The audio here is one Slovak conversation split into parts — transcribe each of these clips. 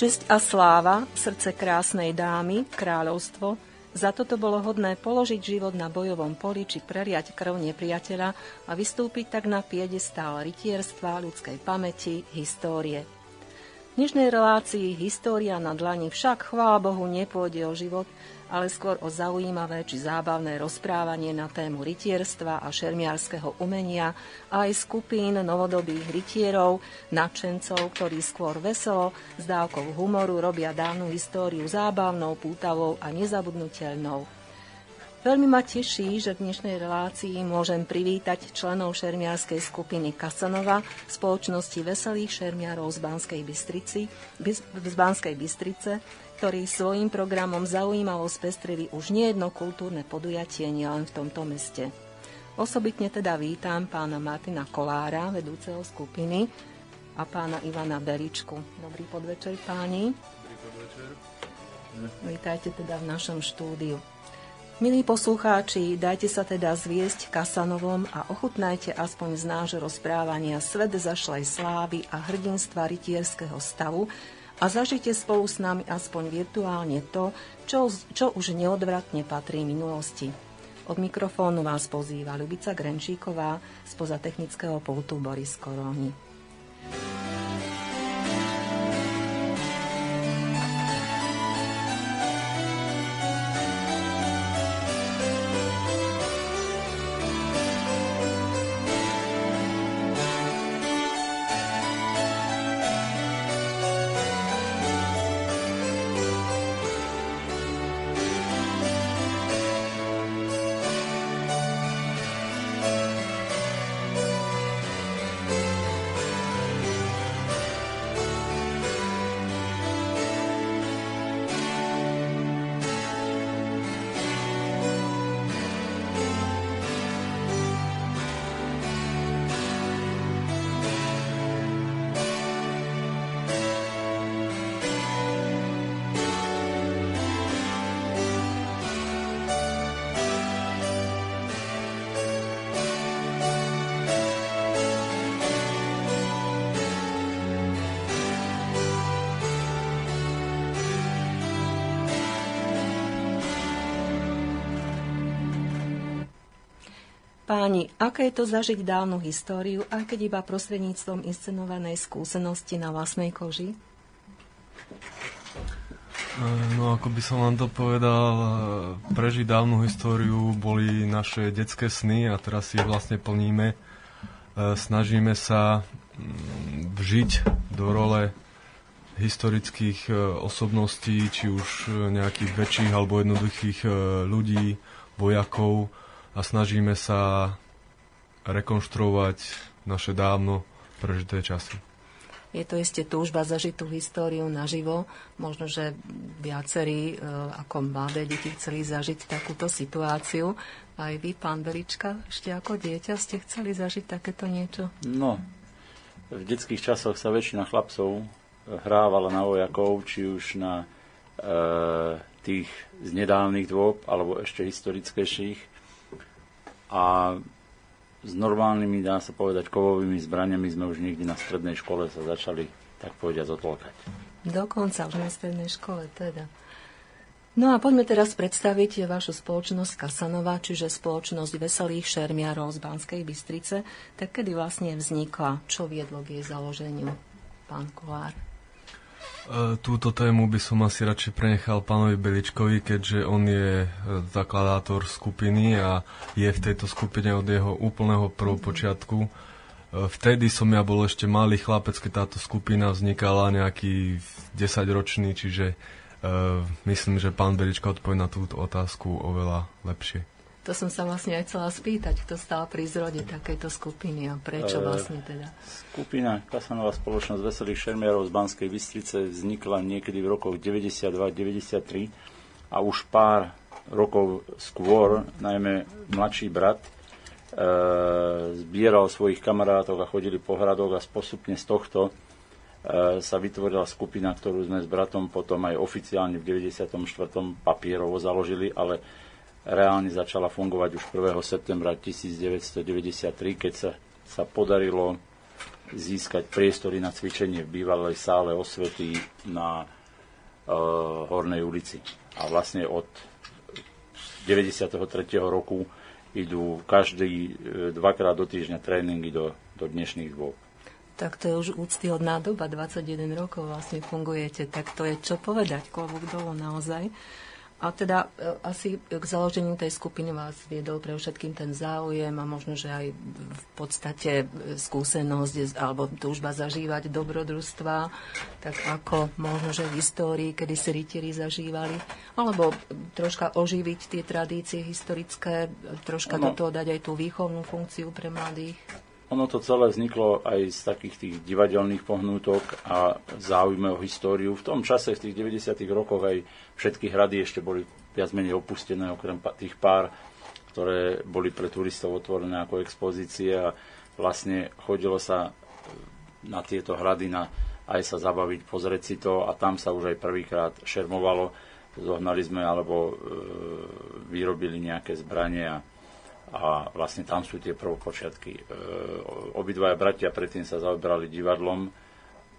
Česť a sláva, srdce krásnej dámy, kráľovstvo, za toto bolo hodné položiť život na bojovom poli či preliať krv nepriateľa a vystúpiť tak na piedestál rytierstva, ľudskej pamäti, histórie. V dnešnej relácii História na dlani však, chvála Bohu, nepôjde o život, ale skôr o zaujímavé či zábavné rozprávanie na tému rytierstva a šermiarského umenia a aj skupín novodobých rytierov, nadšencov, ktorí skôr veselo, s dávkou humoru robia dávnu históriu zábavnou, pútavou a nezabudnutelnou. Veľmi ma teší, že v dnešnej relácii môžem privítať členov šermiarskej skupiny Kasanova spoločnosti Veselých šermiarov z Banskej, Bystrici, z Banskej Bystrice, ktorí svojím programom zaujímavo spestrili už nejedno kultúrne podujatie nielen v tomto meste. Osobitne teda vítam pána Martina Kolára, vedúceho skupiny, a pána Ivana Beričku. Dobrý podvečer, páni. Dobrý podvečer. Vítajte teda v našom štúdiu. Milí poslucháči, dajte sa teda zviesť Kasanovom a ochutnajte aspoň z nášho rozprávania svet zašlej slávy a hrdinstva rytierského stavu a zažite spolu s nami aspoň virtuálne to, čo, čo už neodvratne patrí minulosti. Od mikrofónu vás pozýva Ľubica Grenčíková, spoza technického pultu Boris Koroni. Páni, aké je to zažiť dávnu históriu, aj keď iba prostredníctvom inscenovanej skúsenosti na vlastnej koži? E, no ako by som vám to povedal, e, prežiť dávnu históriu boli naše detské sny a teraz si ich vlastne plníme. E, snažíme sa mm, vžiť do role historických osobností, či už nejakých väčších alebo jednoduchých ľudí, vojakov, a snažíme sa rekonštruovať naše dávno prežité časy. Je to ešte túžba zažiť tú históriu naživo. Možno, že viacerí e, ako mladé deti chceli zažiť takúto situáciu. Aj vy, pán Belička, ešte ako dieťa ste chceli zažiť takéto niečo? No, v detských časoch sa väčšina chlapcov hrávala na vojakov, či už na e, tých z nedávnych dôb, alebo ešte historickejších a s normálnymi, dá sa povedať, kovovými zbraniami sme už niekde na strednej škole sa začali, tak povediať, zotlkať. Dokonca už na strednej škole teda. No a poďme teraz predstaviť vašu spoločnosť Kasanova, čiže spoločnosť Veselých šermiarov z Banskej Bystrice. Tak kedy vlastne vznikla? Čo viedlo k jej založeniu? Pán Kolár. E, túto tému by som asi radšej prenechal pánovi Beličkovi, keďže on je e, zakladátor skupiny a je v tejto skupine od jeho úplného prvopočiatku. E, vtedy som ja bol ešte malý chlapec, keď táto skupina vznikala nejaký 10-ročný, čiže myslím, že pán Belička odpovie na túto otázku oveľa lepšie. To som sa vlastne aj chcela spýtať, kto stál pri zrode takejto skupiny a prečo vlastne teda? Skupina Kasanová spoločnosť Veselých šermiarov z Banskej Bystrice vznikla niekedy v rokoch 92-93 a už pár rokov skôr, najmä mladší brat, e, zbieral svojich kamarátov a chodili po hradoch a postupne z tohto e, sa vytvorila skupina, ktorú sme s bratom potom aj oficiálne v 94. papierovo založili, ale reálne začala fungovať už 1. septembra 1993, keď sa, sa podarilo získať priestory na cvičenie v bývalej sále osvety na uh, Hornej ulici. A vlastne od 93. roku idú každý dvakrát do týždňa tréningy do, do dnešných dôb. Tak to je už úctyhodná doba, 21 rokov vlastne fungujete, tak to je čo povedať, klobúk dolu naozaj. A teda e, asi k založeniu tej skupiny vás viedol pre všetkým ten záujem a možno, že aj v podstate e, skúsenosť alebo túžba zažívať dobrodružstva, tak ako možno, že v histórii, kedy si rytieri zažívali, alebo troška oživiť tie tradície historické, troška ono, do toho dať aj tú výchovnú funkciu pre mladých. Ono to celé vzniklo aj z takých tých divadelných pohnútok a záujme o históriu. V tom čase, v tých 90. rokoch aj Všetky hrady ešte boli viac menej opustené, okrem tých pár, ktoré boli pre turistov otvorené ako expozície a vlastne chodilo sa na tieto hrady na, aj sa zabaviť, pozrieť si to a tam sa už aj prvýkrát šermovalo. Zohnali sme alebo e, vyrobili nejaké zbrania a vlastne tam sú tie prvopočiatky. E, obidvaja bratia predtým sa zaoberali divadlom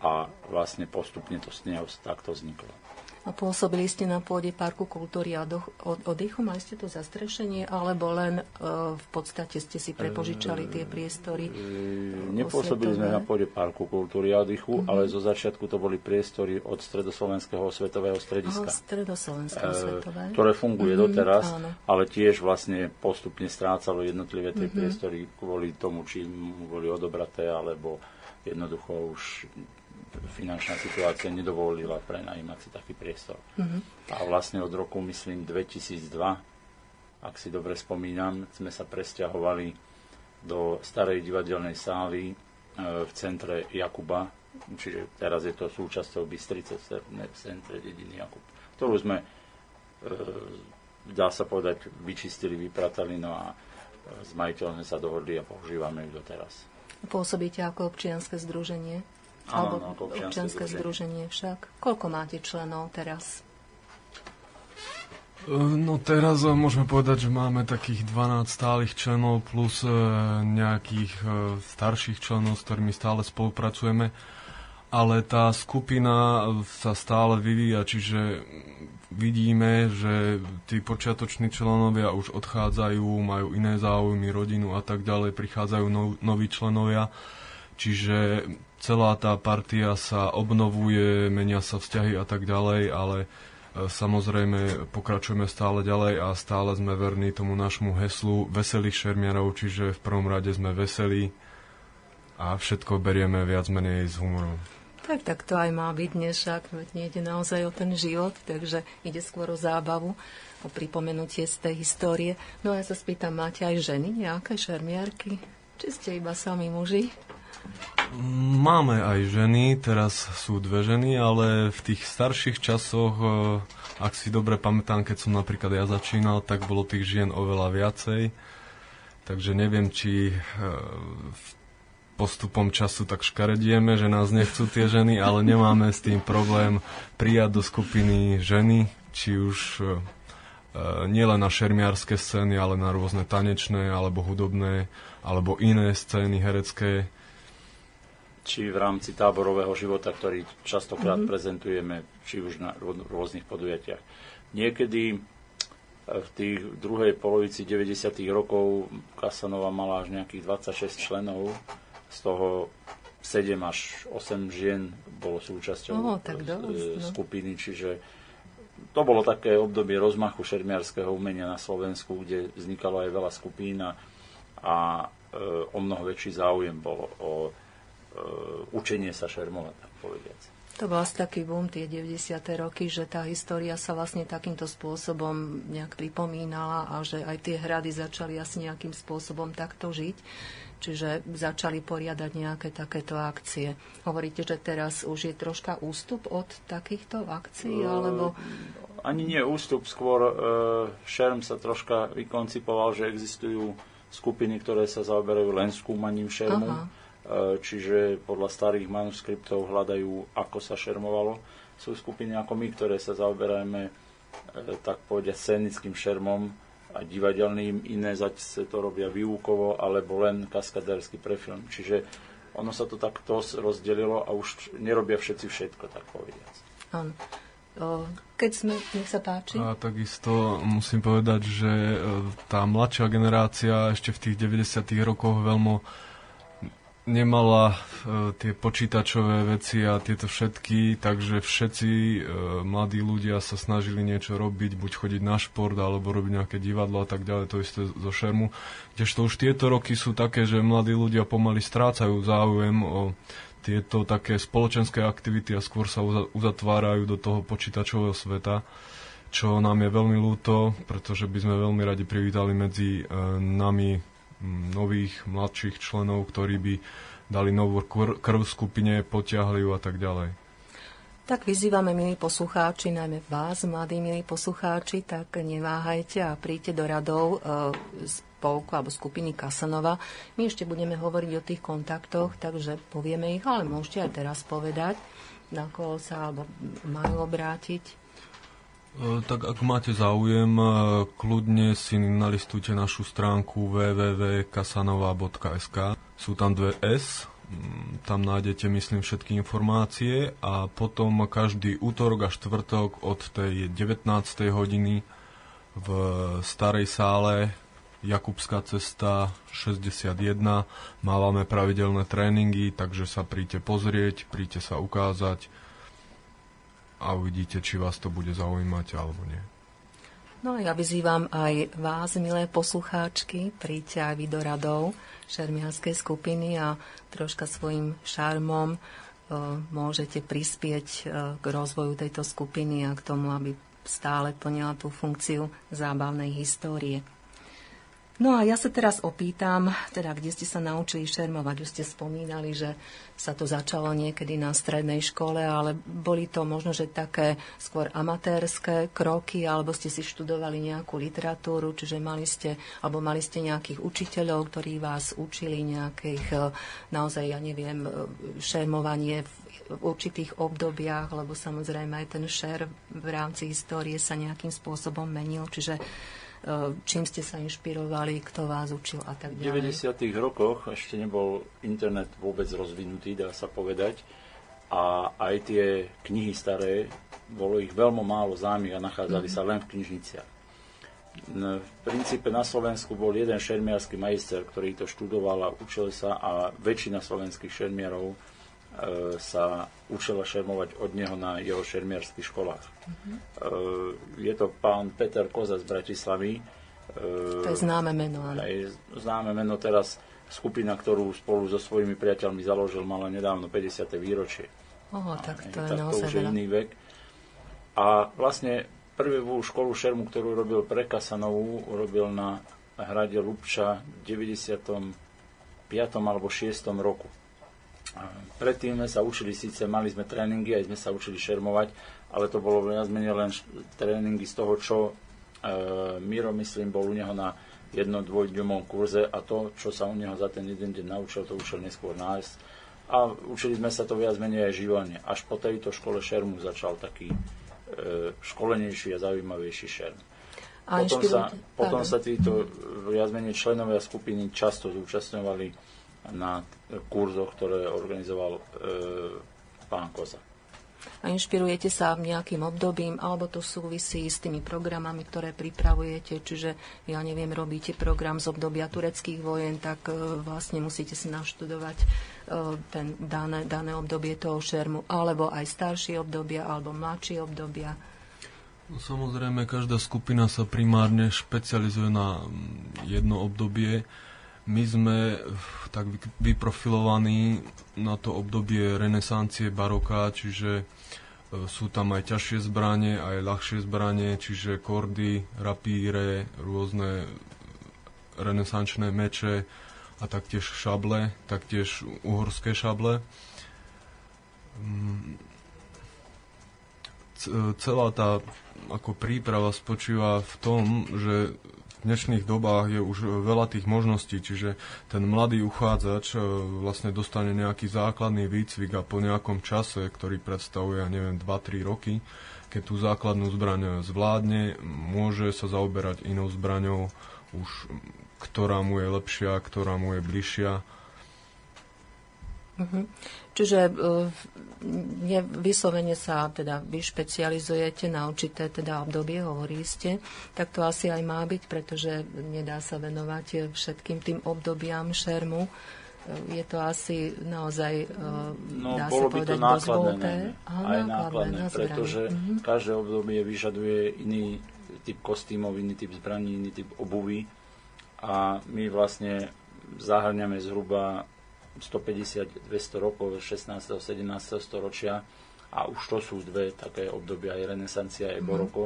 a vlastne postupne to s neho takto vzniklo. A pôsobili ste na pôde Parku kultúry a oddychu? Mali ste to zastrešenie? Alebo len uh, v podstate ste si prepožičali tie priestory? E, nepôsobili sme na pôde Parku kultúry a oddychu, uh-huh. ale zo začiatku to boli priestory od Stredoslovenského svetového strediska. Oh, Stredoslovenského uh, svetové. Ktoré funguje uh-huh, doteraz, áno. ale tiež vlastne postupne strácalo jednotlivé tie uh-huh. priestory kvôli tomu, či boli odobraté, alebo jednoducho už finančná situácia nedovolila prenajímať si taký priestor. Mm-hmm. A vlastne od roku, myslím, 2002, ak si dobre spomínam, sme sa presťahovali do starej divadelnej sály e, v centre Jakuba, čiže teraz je to súčasťou Bystrice v centre dediny Jakub, ktorú sme, e, dá sa povedať, vyčistili, vypratali, no a e, s majiteľom sme sa dohodli a používame ju doteraz. Pôsobíte ako občianske združenie? Alebo no, občianske združenie však. Koľko máte členov teraz? E, no teraz e, môžeme povedať, že máme takých 12 stálych členov plus e, nejakých starších členov, s ktorými stále spolupracujeme. Ale tá skupina sa stále vyvíja, čiže vidíme, že tí počiatoční členovia už odchádzajú, majú iné záujmy, rodinu a tak ďalej, prichádzajú noví členovia. Čiže celá tá partia sa obnovuje, menia sa vzťahy a tak ďalej, ale e, samozrejme pokračujeme stále ďalej a stále sme verní tomu našmu heslu veselých šermiarov, čiže v prvom rade sme veselí a všetko berieme viac menej s humorom. Tak, tak to aj má byť dnes, však nie ide naozaj o ten život, takže ide skôr o zábavu, o pripomenutie z tej histórie. No a ja sa spýtam, máte aj ženy nejaké šermiarky? Či ste iba sami muži? Máme aj ženy, teraz sú dve ženy, ale v tých starších časoch, e, ak si dobre pamätám, keď som napríklad ja začínal, tak bolo tých žien oveľa viacej. Takže neviem, či e, postupom času tak škaredieme, že nás nechcú tie ženy, ale nemáme s tým problém prijať do skupiny ženy, či už e, nielen na šermiárske scény, ale na rôzne tanečné, alebo hudobné, alebo iné scény herecké či v rámci táborového života, ktorý častokrát mm-hmm. prezentujeme, či už na rôznych podujatiach. Niekedy e, v tých druhej polovici 90. rokov Kasanova mala až nejakých 26 členov, z toho 7 až 8 žien bolo súčasťou oh, tak dosť, no. skupiny, čiže to bolo také obdobie rozmachu šermiarského umenia na Slovensku, kde vznikalo aj veľa skupín a, a e, o mnoho väčší záujem bolo o učenie sa šermovať, tak povediac. To bol asi taký boom tie 90. roky, že tá história sa vlastne takýmto spôsobom nejak pripomínala a že aj tie hrady začali asi nejakým spôsobom takto žiť. Čiže začali poriadať nejaké takéto akcie. Hovoríte, že teraz už je troška ústup od takýchto akcií, uh, alebo... Ani nie ústup, skôr uh, šerm sa troška vykoncipoval, že existujú skupiny, ktoré sa zaoberajú len skúmaním šermu. Aha E, čiže podľa starých manuskriptov hľadajú, ako sa šermovalo. Sú skupiny ako my, ktoré sa zaoberáme e, tak povediať scénickým šermom a divadelným, iné zase to robia výukovo alebo len kaskadársky pre film. Čiže ono sa to takto rozdelilo a už nerobia všetci všetko, tak povediac. Áno. Keď sme, nech sa páči. A takisto musím povedať, že e, tá mladšia generácia ešte v tých 90. rokoch veľmi nemala e, tie počítačové veci a tieto všetky, takže všetci e, mladí ľudia sa snažili niečo robiť, buď chodiť na šport, alebo robiť nejaké divadlo a tak ďalej, to isté zo šermu. Kdežto už tieto roky sú také, že mladí ľudia pomaly strácajú záujem o tieto také spoločenské aktivity a skôr sa uzatvárajú do toho počítačového sveta, čo nám je veľmi ľúto, pretože by sme veľmi radi privítali medzi e, nami nových mladších členov, ktorí by dali novú krv skupine, potiahli ju a tak ďalej. Tak vyzývame, milí poslucháči, najmä vás, mladí milí poslucháči, tak neváhajte a príďte do radov e, spolku alebo skupiny Kasanova. My ešte budeme hovoriť o tých kontaktoch, takže povieme ich, ale môžete aj teraz povedať, na koho sa alebo majú obrátiť. E, tak ak máte záujem, e, kľudne si nalistujte našu stránku www.kasanova.sk. Sú tam dve S, mm, tam nájdete, myslím, všetky informácie a potom každý útorok a štvrtok od tej 19. hodiny v starej sále Jakubská cesta 61. Mávame pravidelné tréningy, takže sa príďte pozrieť, príďte sa ukázať a uvidíte, či vás to bude zaujímať alebo nie. No a ja vyzývam aj vás, milé poslucháčky, príďte aj vy do radov šermianskej skupiny a troška svojim šarmom e, môžete prispieť e, k rozvoju tejto skupiny a k tomu, aby stále plnila tú funkciu zábavnej histórie. No a ja sa teraz opýtam, teda kde ste sa naučili šermovať? Už ste spomínali, že sa to začalo niekedy na strednej škole, ale boli to možno, že také skôr amatérske kroky, alebo ste si študovali nejakú literatúru, čiže mali ste, alebo mali ste nejakých učiteľov, ktorí vás učili nejakých, e, naozaj, ja neviem, e, šermovanie v určitých obdobiach, lebo samozrejme aj ten šer v rámci histórie sa nejakým spôsobom menil, čiže čím ste sa inšpirovali, kto vás učil a tak ďalej. V 90. rokoch ešte nebol internet vôbec rozvinutý, dá sa povedať. A aj tie knihy staré, bolo ich veľmi málo známych a nachádzali mm-hmm. sa len v knižniciach. V princípe na Slovensku bol jeden šermiarský majster, ktorý to študoval a učil sa a väčšina slovenských šermiarov E, sa učila šermovať od neho na jeho šermiarských školách. Uh-huh. Je to pán Peter Koza z Bratislavy. E, to je známe meno, áno. Je známe meno teraz skupina, ktorú spolu so svojimi priateľmi založil, mala nedávno 50. výročie. Oho, tak to je, tak to už je iný vek. A vlastne prvú školu šermu, ktorú robil pre Kasanovú, urobil na hrade Lubča v 95. alebo 6. roku. Predtým sme sa učili, síce mali sme tréningy, aj sme sa učili šermovať, ale to bolo viac menej len tréningy z toho, čo e, Miro, myslím, bol u neho na jedno dvojdňovom kurze a to, čo sa u neho za ten jeden deň naučil, to ušiel neskôr nájsť. A učili sme sa to viac menej aj živelne. Až po tejto škole šermu začal taký e, školenejší a zaujímavejší šerm. A potom sa, potom sa títo viac menej členovia skupiny často zúčastňovali na kurzoch, ktoré organizoval e, pán Koza. A inšpirujete sa v nejakým obdobím, alebo to súvisí s tými programami, ktoré pripravujete, čiže, ja neviem, robíte program z obdobia tureckých vojen, tak e, vlastne musíte si naštudovať e, ten dané, dané obdobie toho šermu, alebo aj staršie obdobia, alebo mladšie obdobia. No, samozrejme, každá skupina sa primárne špecializuje na jedno obdobie my sme tak vyprofilovaní na to obdobie renesancie, baroka, čiže e, sú tam aj ťažšie zbranie, aj ľahšie zbranie, čiže kordy, rapíre, rôzne renesančné meče a taktiež šable, taktiež uhorské šable. Mm, celá tá ako príprava spočíva v tom, že dnešných dobách je už veľa tých možností, čiže ten mladý uchádzač e, vlastne dostane nejaký základný výcvik a po nejakom čase, ktorý predstavuje, ja neviem, 2-3 roky, keď tú základnú zbraň zvládne, môže sa zaoberať inou zbraňou, už ktorá mu je lepšia, ktorá mu je bližšia. Uh-huh. Čiže uh, vyslovene sa teda vy špecializujete na určité teda obdobie, hovorí ste, tak to asi aj má byť, pretože nedá sa venovať všetkým tým obdobiam šermu. Uh, je to asi naozaj, uh, no, dá bolo sa povedať, by to nákladné, Aha, aj nákladné, nákladné pretože uh-huh. každé obdobie vyžaduje iný typ kostýmov, iný typ zbraní, iný typ obuvy a my vlastne zahrňame zhruba 150-200 rokov 16. 17. storočia a už to sú dve také obdobia, aj renesancia, aj mhm. baroko,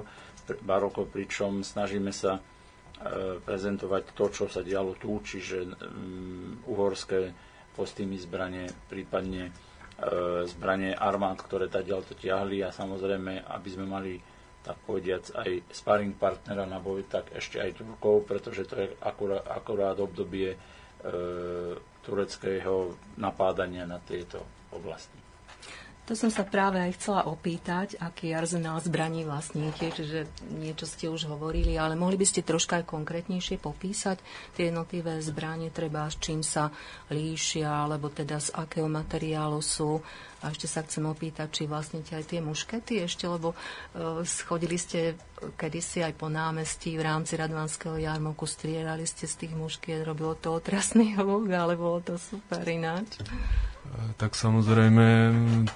baroko pričom snažíme sa e, prezentovať to, čo sa dialo tu, čiže um, uhorské kostýmy, zbranie, prípadne e, zbranie armád, ktoré ďalej to tiahli a samozrejme, aby sme mali tak povediac aj sparring partnera na boj, tak ešte aj Turkov, pretože to je akurát, akurát obdobie e, tureckého napádania na tieto oblasti. To som sa práve aj chcela opýtať, aký arzenál zbraní vlastníte, čiže niečo ste už hovorili, ale mohli by ste troška aj konkrétnejšie popísať tie jednotlivé zbranie, treba s čím sa líšia, alebo teda z akého materiálu sú. A ešte sa chcem opýtať, či vlastnite aj tie muškety ešte, lebo uh, schodili ste kedysi aj po námestí v rámci Radvanského jarmoku, strieľali ste z tých muškiet, robilo to otrasný hluk, ale bolo to super ináč. Tak samozrejme,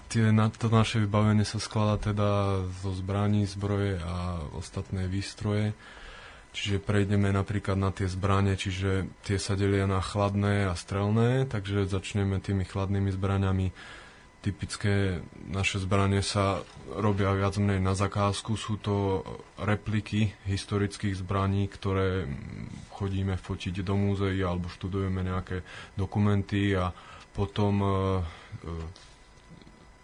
tie, to naše vybavenie sa skladá teda zo zbraní, zbroje a ostatné výstroje. Čiže prejdeme napríklad na tie zbranie, čiže tie sa delia na chladné a strelné, takže začneme tými chladnými zbraniami. Typické naše zbranie sa robia viac menej na zakázku. Sú to repliky historických zbraní, ktoré chodíme fotiť do múzeí alebo študujeme nejaké dokumenty a potom e, e,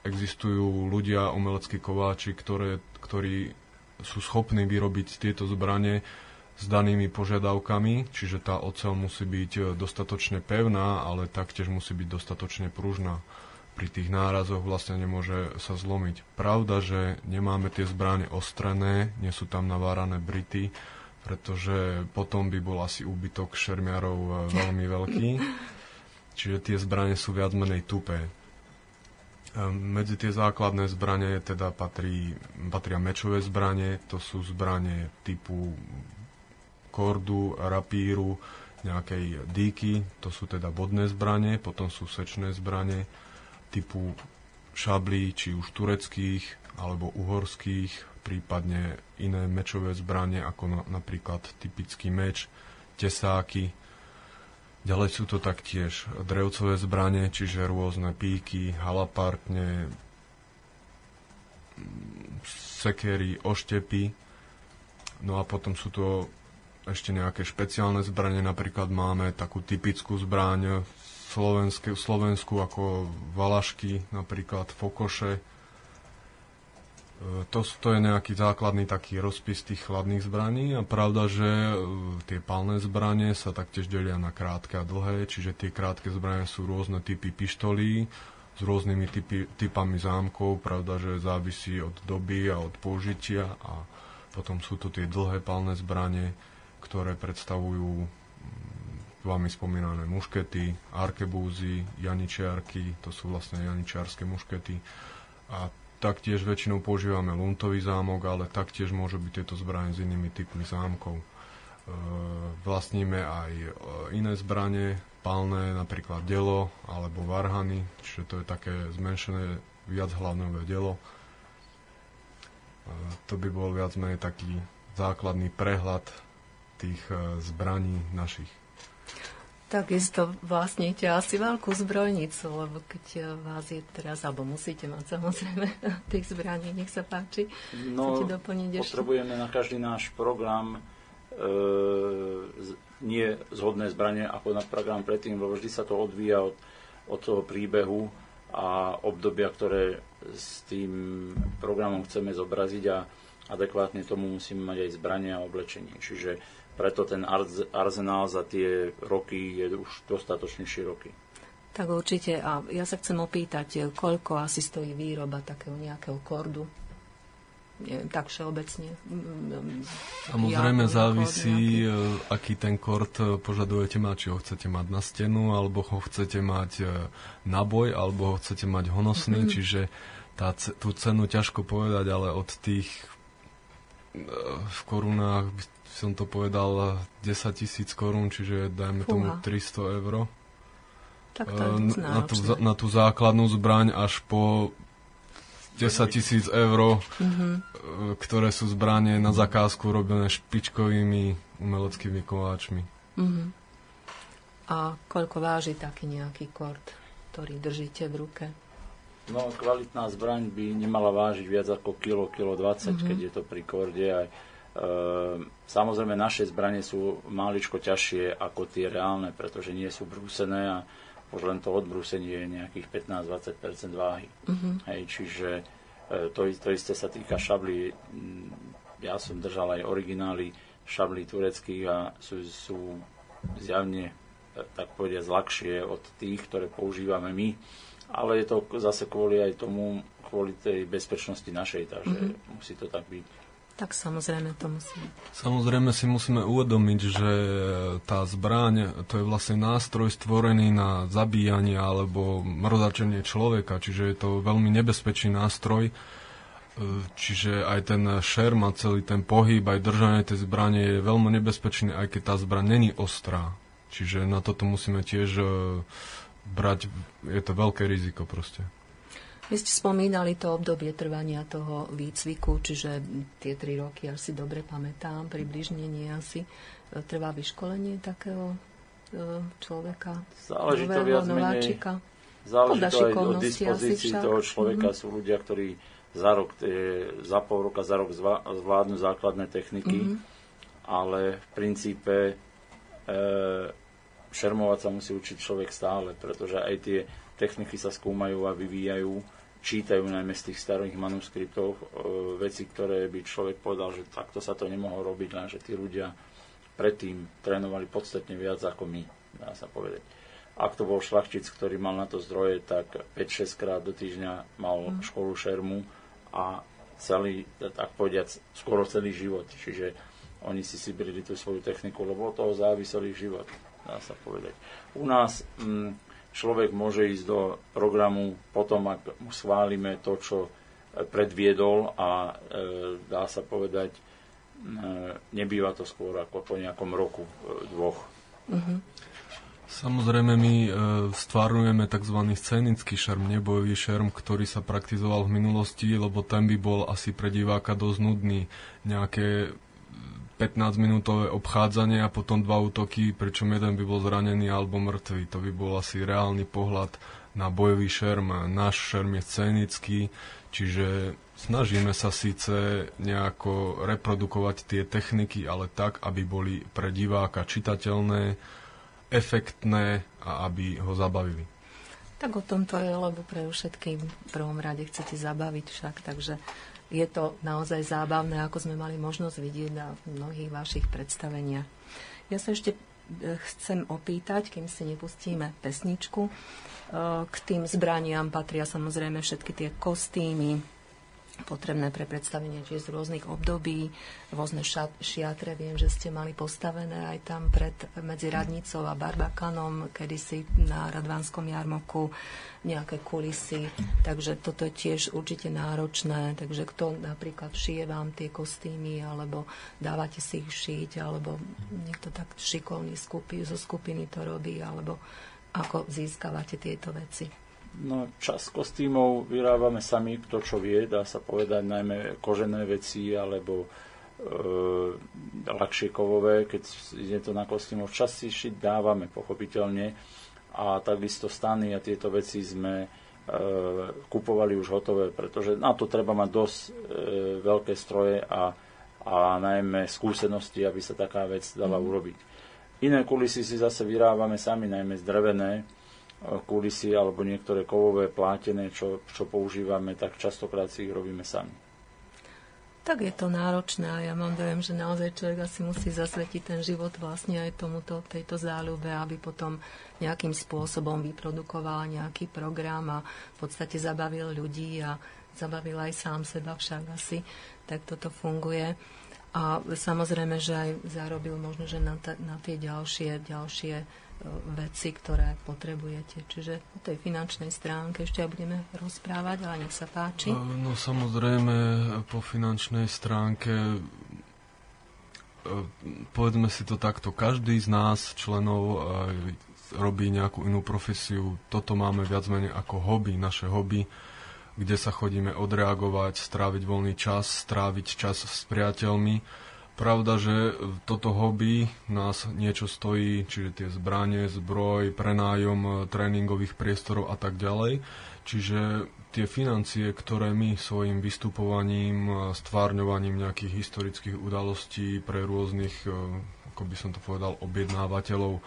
existujú ľudia, umeleckí kováči, ktoré, ktorí sú schopní vyrobiť tieto zbranie s danými požiadavkami, čiže tá oceľ musí byť e, dostatočne pevná, ale taktiež musí byť dostatočne pružná. Pri tých nárazoch vlastne nemôže sa zlomiť. Pravda, že nemáme tie zbranie ostrené, nie sú tam navárané brity, pretože potom by bol asi úbytok šermiarov veľmi veľký. Čiže tie zbranie sú viac menej tupé. Ehm, medzi tie základné zbranie teda patrí, patria mečové zbranie, to sú zbranie typu kordu, rapíru, nejakej dýky, to sú teda vodné zbranie, potom sú sečné zbranie typu šablí, či už tureckých alebo uhorských, prípadne iné mečové zbranie, ako na, napríklad typický meč, tesáky, Ďalej sú to taktiež drevcové zbranie, čiže rôzne píky, halapartne, sekery, oštepy. No a potom sú to ešte nejaké špeciálne zbranie, napríklad máme takú typickú zbraň v Slovensku ako valašky, napríklad fokoše, to, to je nejaký základný taký rozpis tých chladných zbraní a pravda, že e, tie palné zbranie sa taktiež delia na krátke a dlhé, čiže tie krátke zbranie sú rôzne typy pištolí s rôznymi typy, typami zámkov, pravda, že závisí od doby a od použitia a potom sú to tie dlhé palné zbranie, ktoré predstavujú vami spomínané muškety, arkebúzy, janičiarky, to sú vlastne janičiarské muškety. A Taktiež väčšinou používame luntový zámok, ale taktiež môžu byť tieto zbranie s inými typmi zámkov. E, vlastníme aj e, iné zbranie, palné, napríklad delo alebo varhany, čiže to je také zmenšené viachlavnové delo. E, to by bol viac menej taký základný prehľad tých zbraní našich. Takisto vlastníte asi veľkú zbrojnicu, lebo keď eh, vás je teraz, alebo musíte mať samozrejme tých zbraní, nech sa páči. No, potrebujeme na každý náš program e, nie zhodné zbranie ako na program predtým, lebo vždy sa to odvíja od, od toho príbehu a obdobia, ktoré s tým programom chceme zobraziť a adekvátne tomu musíme mať aj zbranie a oblečenie. Čiže preto ten arzenál za tie roky je už dostatočne široký. Tak určite. A ja sa chcem opýtať, koľko asi stojí výroba takého nejakého kordu? neviem, tak všeobecne. Samozrejme ja, závisí, nejaký... E, aký ten kort e, požadujete mať, či ho chcete mať na stenu, alebo ho chcete mať e, na boj, alebo ho chcete mať honosný, mm-hmm. čiže tá, tú cenu ťažko povedať, ale od tých v korunách som to povedal 10 tisíc korún, čiže dajme Fúha. tomu 300 eur. Tak to je na, tú, na tú základnú zbraň až po 10 tisíc eur, mm-hmm. ktoré sú zbranie na zakázku robené špičkovými umeleckými kováčmi. Mm-hmm. A koľko váži taký nejaký kort, ktorý držíte v ruke? No, kvalitná zbraň by nemala vážiť viac ako kilo, kilo 20, mm-hmm. keď je to pri korde. Aj, samozrejme, naše zbranie sú maličko ťažšie ako tie reálne, pretože nie sú brúsené a už len to odbrúsenie je nejakých 15-20% váhy. Uh-huh. Hej, čiže e, to, to isté sa týka šablí. Ja som držal aj originály šablí tureckých a sú, sú zjavne, e, tak povediať, ľahšie od tých, ktoré používame my. Ale je to zase kvôli aj tomu, kvôli tej bezpečnosti našej, takže uh-huh. musí to tak byť. Tak samozrejme to musí. Samozrejme si musíme uvedomiť, že tá zbraň to je vlastne nástroj stvorený na zabíjanie alebo mrzačenie človeka, čiže je to veľmi nebezpečný nástroj. E, čiže aj ten šerm a celý ten pohyb, aj držanie tej zbrane je veľmi nebezpečný, aj keď tá zbraň není ostrá. Čiže na toto musíme tiež e, brať, je to veľké riziko proste. Vy ste spomínali to obdobie trvania toho výcviku, čiže tie tri roky, až si dobre pamätám, približne nie asi. E, trvá vyškolenie takého e, človeka, Záleží nového, to viac nováčika? Menej, záleží to aj od dispozícii toho človeka. Mm-hmm. Sú ľudia, ktorí za rok, za pol roka, za rok zvládnu základné techniky, mm-hmm. ale v princípe e, šermovať sa musí učiť človek stále, pretože aj tie techniky sa skúmajú a vyvíjajú čítajú najmä z tých starých manuskriptov e, veci, ktoré by človek povedal, že takto sa to nemohlo robiť, lenže tí ľudia predtým trénovali podstatne viac ako my, dá sa povedať. Ak to bol šlachtic, ktorý mal na to zdroje, tak 5-6 krát do týždňa mal mm. školu šermu a celý, tak povediac, skoro celý život. Čiže oni si si brili tú svoju techniku, lebo od toho závisel ich život, dá sa povedať. U nás... Mm, človek môže ísť do programu potom, ak mu schválime to, čo e, predviedol a e, dá sa povedať, e, nebýva to skôr ako po nejakom roku, e, dvoch. Uh-huh. Samozrejme, my e, stvárujeme tzv. scénický šerm, nebojový šerm, ktorý sa praktizoval v minulosti, lebo ten by bol asi pre diváka dosť nudný. Nejaké 15-minútové obchádzanie a potom dva útoky, pričom jeden by bol zranený alebo mŕtvý. To by bol asi reálny pohľad na bojový šerm. Náš šerm je scénický, čiže snažíme sa síce nejako reprodukovať tie techniky, ale tak, aby boli pre diváka čitateľné, efektné a aby ho zabavili. Tak o tom to je, lebo pre všetkým v prvom rade chcete zabaviť však, takže je to naozaj zábavné, ako sme mali možnosť vidieť na mnohých vašich predstaveniach. Ja sa ešte e, chcem opýtať, kým si nepustíme pesničku, e, k tým zbraniam patria samozrejme všetky tie kostýmy, potrebné pre predstavenie tiež z rôznych období, rôzne šat, šiatre, viem, že ste mali postavené aj tam pred, medzi Radnicou a Barbakanom, kedysi na Radvánskom jarmoku, nejaké kulisy, takže toto je tiež určite náročné, takže kto napríklad šije vám tie kostýmy, alebo dávate si ich šiť, alebo niekto tak šikovný skupí, zo skupiny to robí, alebo ako získavate tieto veci. No, čas kostýmov vyrábame sami, kto čo vie, dá sa povedať, najmä kožené veci alebo e, ľahšie kovové, keď ide to na kostýmov. Čas si šiť dávame, pochopiteľne. A takisto stany a tieto veci sme e, kupovali už hotové, pretože na to treba mať dosť e, veľké stroje a, a najmä skúsenosti, aby sa taká vec dala mm. urobiť. Iné kulisy si zase vyrábame sami, najmä zdrevené, kulisy alebo niektoré kovové plátené, čo, čo používame, tak častokrát si ich robíme sami. Tak je to náročné a ja mám dojem, že naozaj človek asi musí zasvetiť ten život vlastne aj tomuto, tejto záľube, aby potom nejakým spôsobom vyprodukoval nejaký program a v podstate zabavil ľudí a zabavil aj sám seba však asi, tak toto funguje. A samozrejme, že aj zarobil možno, že na, ta, na tie ďalšie, ďalšie veci, ktoré potrebujete. Čiže o tej finančnej stránke ešte aj budeme rozprávať, ale nech sa páči. E, no samozrejme, po finančnej stránke e, povedzme si to takto, každý z nás, členov, robí nejakú inú profesiu. Toto máme viac menej ako hobby, naše hobby kde sa chodíme odreagovať, stráviť voľný čas, stráviť čas s priateľmi. Pravda, že toto hobby nás niečo stojí, čiže tie zbranie, zbroj, prenájom e, tréningových priestorov a tak ďalej. Čiže tie financie, ktoré my svojim vystupovaním, e, stvárňovaním nejakých historických udalostí pre rôznych, e, ako by som to povedal, objednávateľov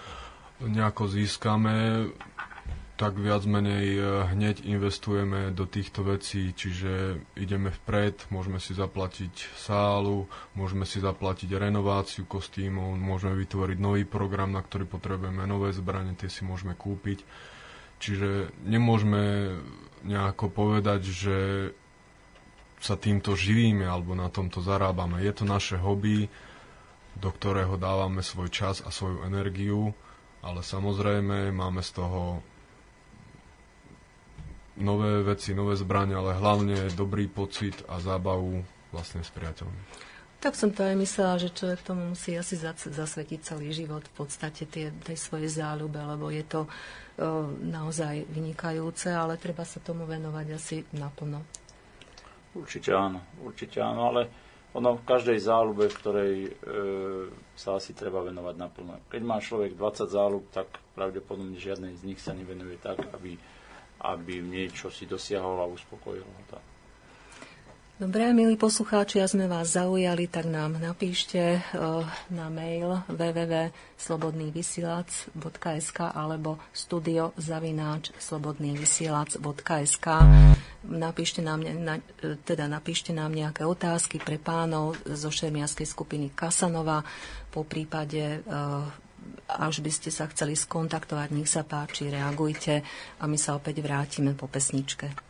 nejako získame, tak viac menej e, hneď investujeme do týchto vecí, čiže ideme vpred, môžeme si zaplatiť sálu, môžeme si zaplatiť renováciu kostýmov, môžeme vytvoriť nový program, na ktorý potrebujeme nové zbranie, tie si môžeme kúpiť. Čiže nemôžeme nejako povedať, že sa týmto živíme alebo na tomto zarábame. Je to naše hobby, do ktorého dávame svoj čas a svoju energiu, ale samozrejme máme z toho nové veci, nové zbranie, ale hlavne dobrý pocit a zábavu vlastne s priateľmi. Tak som to aj myslela, že človek tomu musí asi zasvetiť celý život v podstate tie, tej svojej záľube, lebo je to o, naozaj vynikajúce, ale treba sa tomu venovať asi naplno. Určite áno, určite áno, ale ono v každej záľube, v ktorej e, sa asi treba venovať naplno. Keď má človek 20 záľub, tak pravdepodobne žiadnej z nich sa nevenuje tak, aby aby niečo si dosiahol a uspokojil ho tam. Dobre, milí poslucháči, a sme vás zaujali, tak nám napíšte uh, na mail www.slobodnývysielac.sk alebo studiozavináč.slobodnývysielac.sk Napíšte nám, na, teda napíšte nám nejaké otázky pre pánov zo šermiarskej skupiny Kasanova, po prípade uh, až by ste sa chceli skontaktovať, nech sa páči, reagujte a my sa opäť vrátime po pesničke.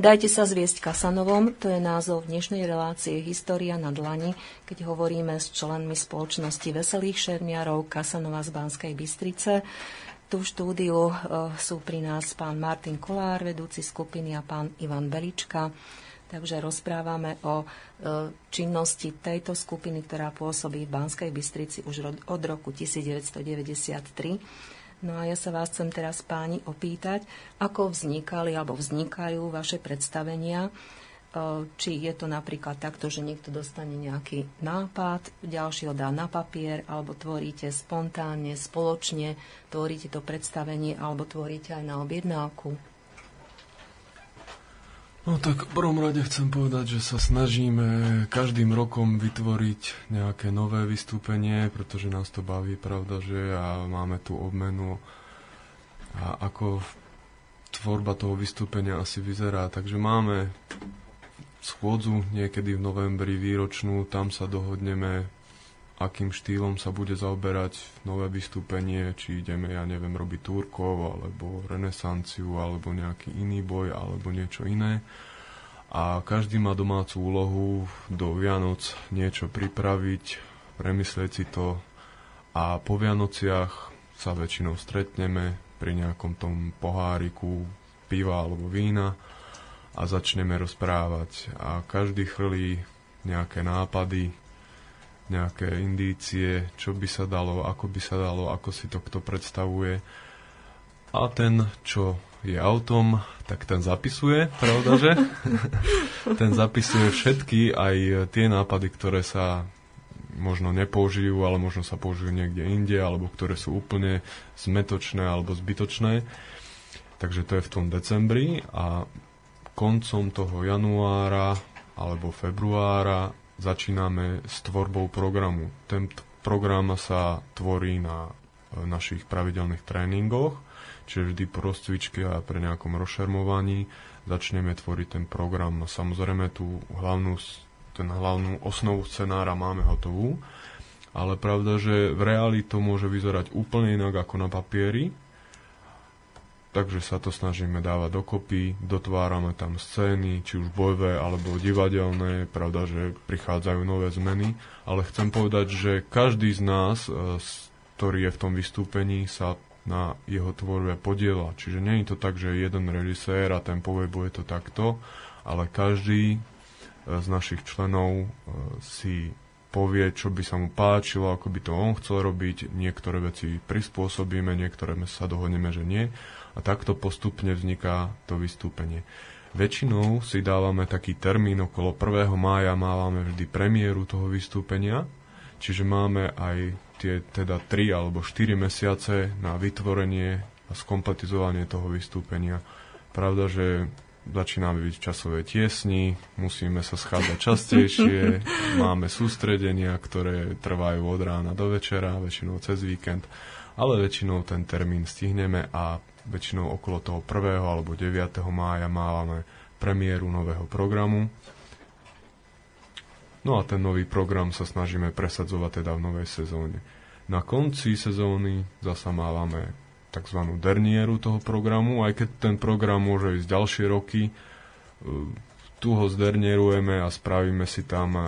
Dajte sa zviesť Kasanovom, to je názov dnešnej relácie História na dlani, keď hovoríme s členmi spoločnosti Veselých šermiarov Kasanova z Banskej Bystrice. Tu v štúdiu e, sú pri nás pán Martin Kolár, vedúci skupiny a pán Ivan Belička. Takže rozprávame o e, činnosti tejto skupiny, ktorá pôsobí v Banskej Bystrici už od roku 1993. No a ja sa vás chcem teraz páni opýtať, ako vznikali alebo vznikajú vaše predstavenia, e, či je to napríklad takto, že niekto dostane nejaký nápad, ďalší ho dá na papier, alebo tvoríte spontánne, spoločne, tvoríte to predstavenie, alebo tvoríte aj na objednávku. No tak v prvom rade chcem povedať, že sa snažíme každým rokom vytvoriť nejaké nové vystúpenie, pretože nás to baví, pravda, že a máme tu obmenu a ako tvorba toho vystúpenia asi vyzerá. Takže máme schôdzu niekedy v novembri výročnú, tam sa dohodneme akým štýlom sa bude zaoberať nové vystúpenie, či ideme, ja neviem, robiť Turkov, alebo renesanciu, alebo nejaký iný boj, alebo niečo iné. A každý má domácu úlohu do Vianoc niečo pripraviť, premyslieť si to a po Vianociach sa väčšinou stretneme pri nejakom tom poháriku piva alebo vína a začneme rozprávať. A každý chrlí nejaké nápady, nejaké indície, čo by sa dalo, ako by sa dalo, ako si to kto predstavuje. A ten, čo je autom, tak ten zapisuje, pravda, že? ten zapisuje všetky, aj tie nápady, ktoré sa možno nepoužijú, ale možno sa použijú niekde inde, alebo ktoré sú úplne zmetočné alebo zbytočné. Takže to je v tom decembri a koncom toho januára alebo februára začíname s tvorbou programu. Ten program sa tvorí na e, našich pravidelných tréningoch, čiže vždy po rozcvičke a pre nejakom rozšermovaní začneme tvoriť ten program. Samozrejme tú hlavnú, ten hlavnú osnovu scenára máme hotovú, ale pravda, že v reáli to môže vyzerať úplne inak ako na papieri, takže sa to snažíme dávať dokopy, dotvárame tam scény, či už bojové alebo divadelné, pravda, že prichádzajú nové zmeny, ale chcem povedať, že každý z nás, e, ktorý je v tom vystúpení, sa na jeho tvorbe podiela. Čiže nie je to tak, že jeden režisér a ten povie, bude to takto, ale každý e, z našich členov e, si povie, čo by sa mu páčilo, ako by to on chcel robiť, niektoré veci prispôsobíme, niektoré sa dohodneme, že nie a takto postupne vzniká to vystúpenie. Väčšinou si dávame taký termín okolo 1. mája, máme vždy premiéru toho vystúpenia, čiže máme aj tie teda 3 alebo 4 mesiace na vytvorenie a skompletizovanie toho vystúpenia. Pravda, že začíname byť v časové tiesni, musíme sa schádzať častejšie, máme sústredenia, ktoré trvajú od rána do večera, väčšinou cez víkend, ale väčšinou ten termín stihneme a väčšinou okolo toho 1. alebo 9. mája máme premiéru nového programu. No a ten nový program sa snažíme presadzovať teda v novej sezóne. Na konci sezóny zasa mávame tzv. dernieru toho programu, aj keď ten program môže ísť ďalšie roky, e, tu ho zdernierujeme a spravíme si tam e,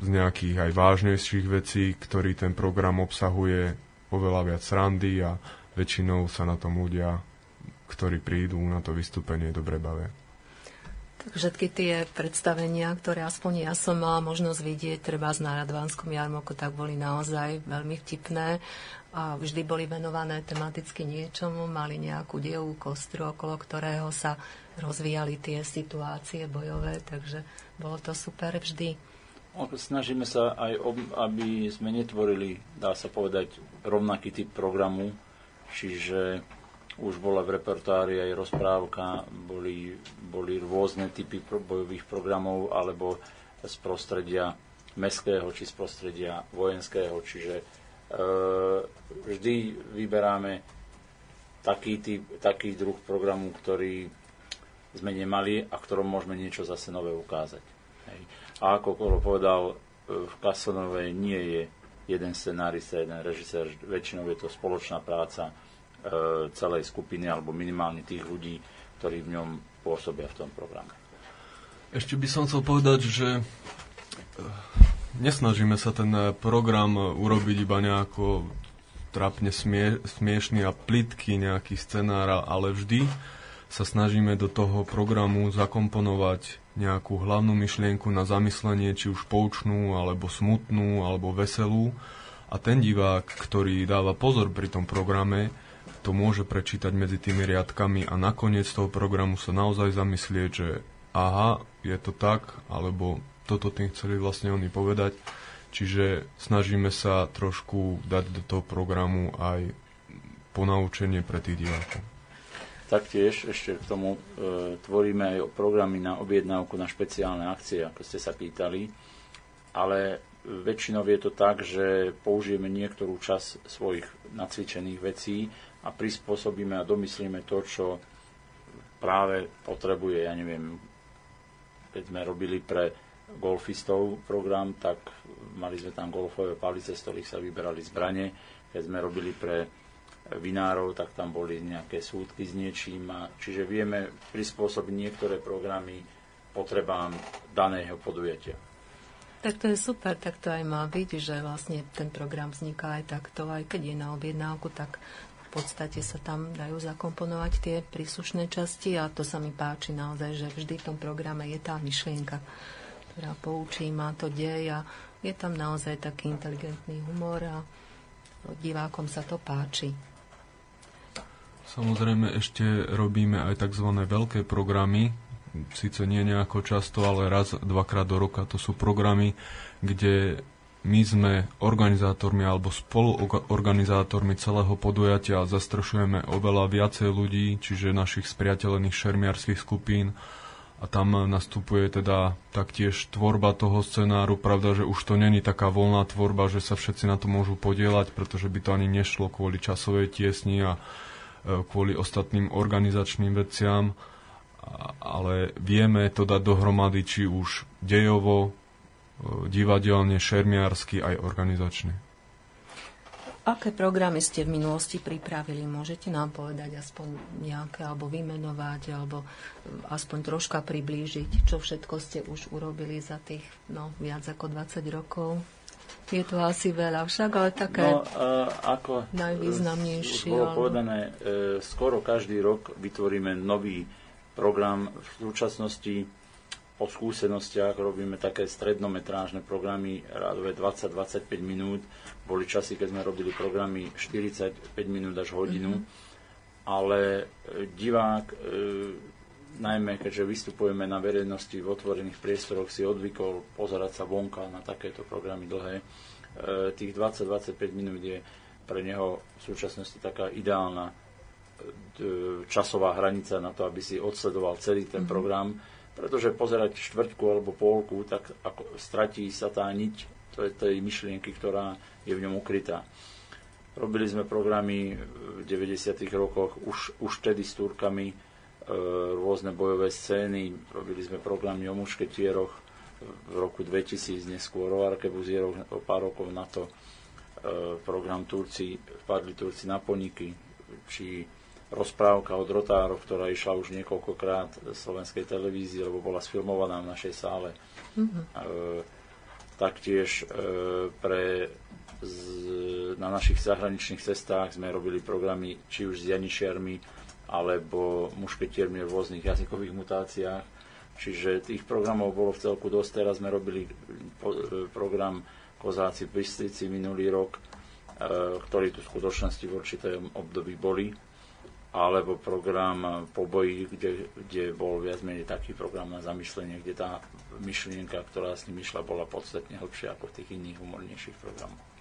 z nejakých aj vážnejších vecí, ktorý ten program obsahuje oveľa viac srandy a väčšinou sa na tom ľudia, ktorí prídu na to vystúpenie, dobre bavia. Tak všetky tie predstavenia, ktoré aspoň ja som mala možnosť vidieť, treba na Radvánskom jarmoku, tak boli naozaj veľmi vtipné a vždy boli venované tematicky niečomu, mali nejakú dievú kostru, okolo ktorého sa rozvíjali tie situácie bojové, takže bolo to super vždy. Snažíme sa aj, aby sme netvorili, dá sa povedať, rovnaký typ programu, čiže už bola v repertoári aj rozprávka, boli, boli rôzne typy bojových programov alebo z prostredia mestského či z prostredia vojenského, čiže e, vždy vyberáme taký, typ, taký druh programu, ktorý sme nemali a ktorom môžeme niečo zase nové ukázať. Hej. A ako Kolo povedal, e, v Kasonovej nie je jeden scenárista, jeden režisér, väčšinou je to spoločná práca E, celej skupiny alebo minimálne tých ľudí, ktorí v ňom pôsobia v tom programe. Ešte by som chcel povedať, že e, nesnažíme sa ten program urobiť iba nejako trapne smie, smiešný a plitký nejaký scenár, ale vždy sa snažíme do toho programu zakomponovať nejakú hlavnú myšlienku na zamyslenie, či už poučnú, alebo smutnú, alebo veselú. A ten divák, ktorý dáva pozor pri tom programe, to môže prečítať medzi tými riadkami a nakoniec toho programu sa naozaj zamyslieť, že aha, je to tak, alebo toto tým chceli vlastne oni povedať Čiže snažíme sa trošku dať do toho programu aj ponaučenie pre tých divákov. Taktiež ešte k tomu e, tvoríme aj programy na objednávku na špeciálne akcie, ako ste sa pýtali, ale väčšinou je to tak, že použijeme niektorú čas svojich nacvičených vecí a prispôsobíme a domyslíme to, čo práve potrebuje, ja neviem, keď sme robili pre golfistov program, tak mali sme tam golfové palice, z ktorých sa vyberali zbranie. Keď sme robili pre vinárov, tak tam boli nejaké súdky s niečím. A, čiže vieme prispôsobiť niektoré programy potrebám daného podujatia. Tak to je super, tak to aj má byť, že vlastne ten program vzniká aj takto, aj keď je na objednávku, tak v podstate sa tam dajú zakomponovať tie príslušné časti a to sa mi páči naozaj, že vždy v tom programe je tá myšlienka ktorá poučí, má to dej a je tam naozaj taký inteligentný humor a divákom sa to páči. Samozrejme ešte robíme aj tzv. veľké programy, síce nie nejako často, ale raz, dvakrát do roka. To sú programy, kde my sme organizátormi alebo spoluorganizátormi celého podujatia a zastrešujeme oveľa viacej ľudí, čiže našich spriateľených šermiarských skupín a tam nastupuje teda taktiež tvorba toho scenáru. Pravda, že už to není taká voľná tvorba, že sa všetci na to môžu podielať, pretože by to ani nešlo kvôli časovej tiesni a kvôli ostatným organizačným veciam, ale vieme to dať dohromady či už dejovo, e, divadelne, šermiarsky aj organizačne. Aké programy ste v minulosti pripravili? Môžete nám povedať aspoň nejaké, alebo vymenovať, alebo eh, aspoň troška priblížiť, čo všetko ste už urobili za tých no, viac ako 20 rokov? Je to asi veľa však, ale také no, ako najvýznamnejšie. Už bolo povedané, uh, skoro každý rok vytvoríme nový program. V súčasnosti po skúsenostiach robíme také strednometrážne programy, rádové 20-25 minút. Boli časy, keď sme robili programy 45 minút až hodinu. Mm-hmm. Ale e, divák, e, najmä keďže vystupujeme na verejnosti v otvorených priestoroch, si odvykol pozerať sa vonka na takéto programy dlhé. E, tých 20-25 minút je pre neho v súčasnosti taká ideálna e, časová hranica na to, aby si odsledoval celý ten mm-hmm. program pretože pozerať štvrťku alebo polku, tak ako stratí sa tá niť tej myšlienky, ktorá je v ňom ukrytá. Robili sme programy v 90. rokoch už, už tedy s Turkami, rôzne bojové scény, robili sme programy o mušketieroch v roku 2000, neskôr o arkebuzieroch, o pár rokov na to e, program Turci, vpadli Turci na poniky, či rozprávka od Rotárov, ktorá išla už niekoľkokrát v slovenskej televízii, lebo bola sfilmovaná v našej sále. Mm-hmm. E, taktiež e, pre z, na našich zahraničných cestách sme robili programy či už s janišiarmi, alebo mušketiermi v rôznych jazykových mutáciách. Čiže tých programov bolo v celku dosť. Teraz sme robili e, program Kozáci Bystrici minulý rok, e, ktorý tu v skutočnosti v určitom období boli alebo program po boji, kde, kde bol viac menej taký program na zamyšlenie, kde tá myšlienka, ktorá s ním išla, bola podstatne hlbšia ako v tých iných humornejších programoch.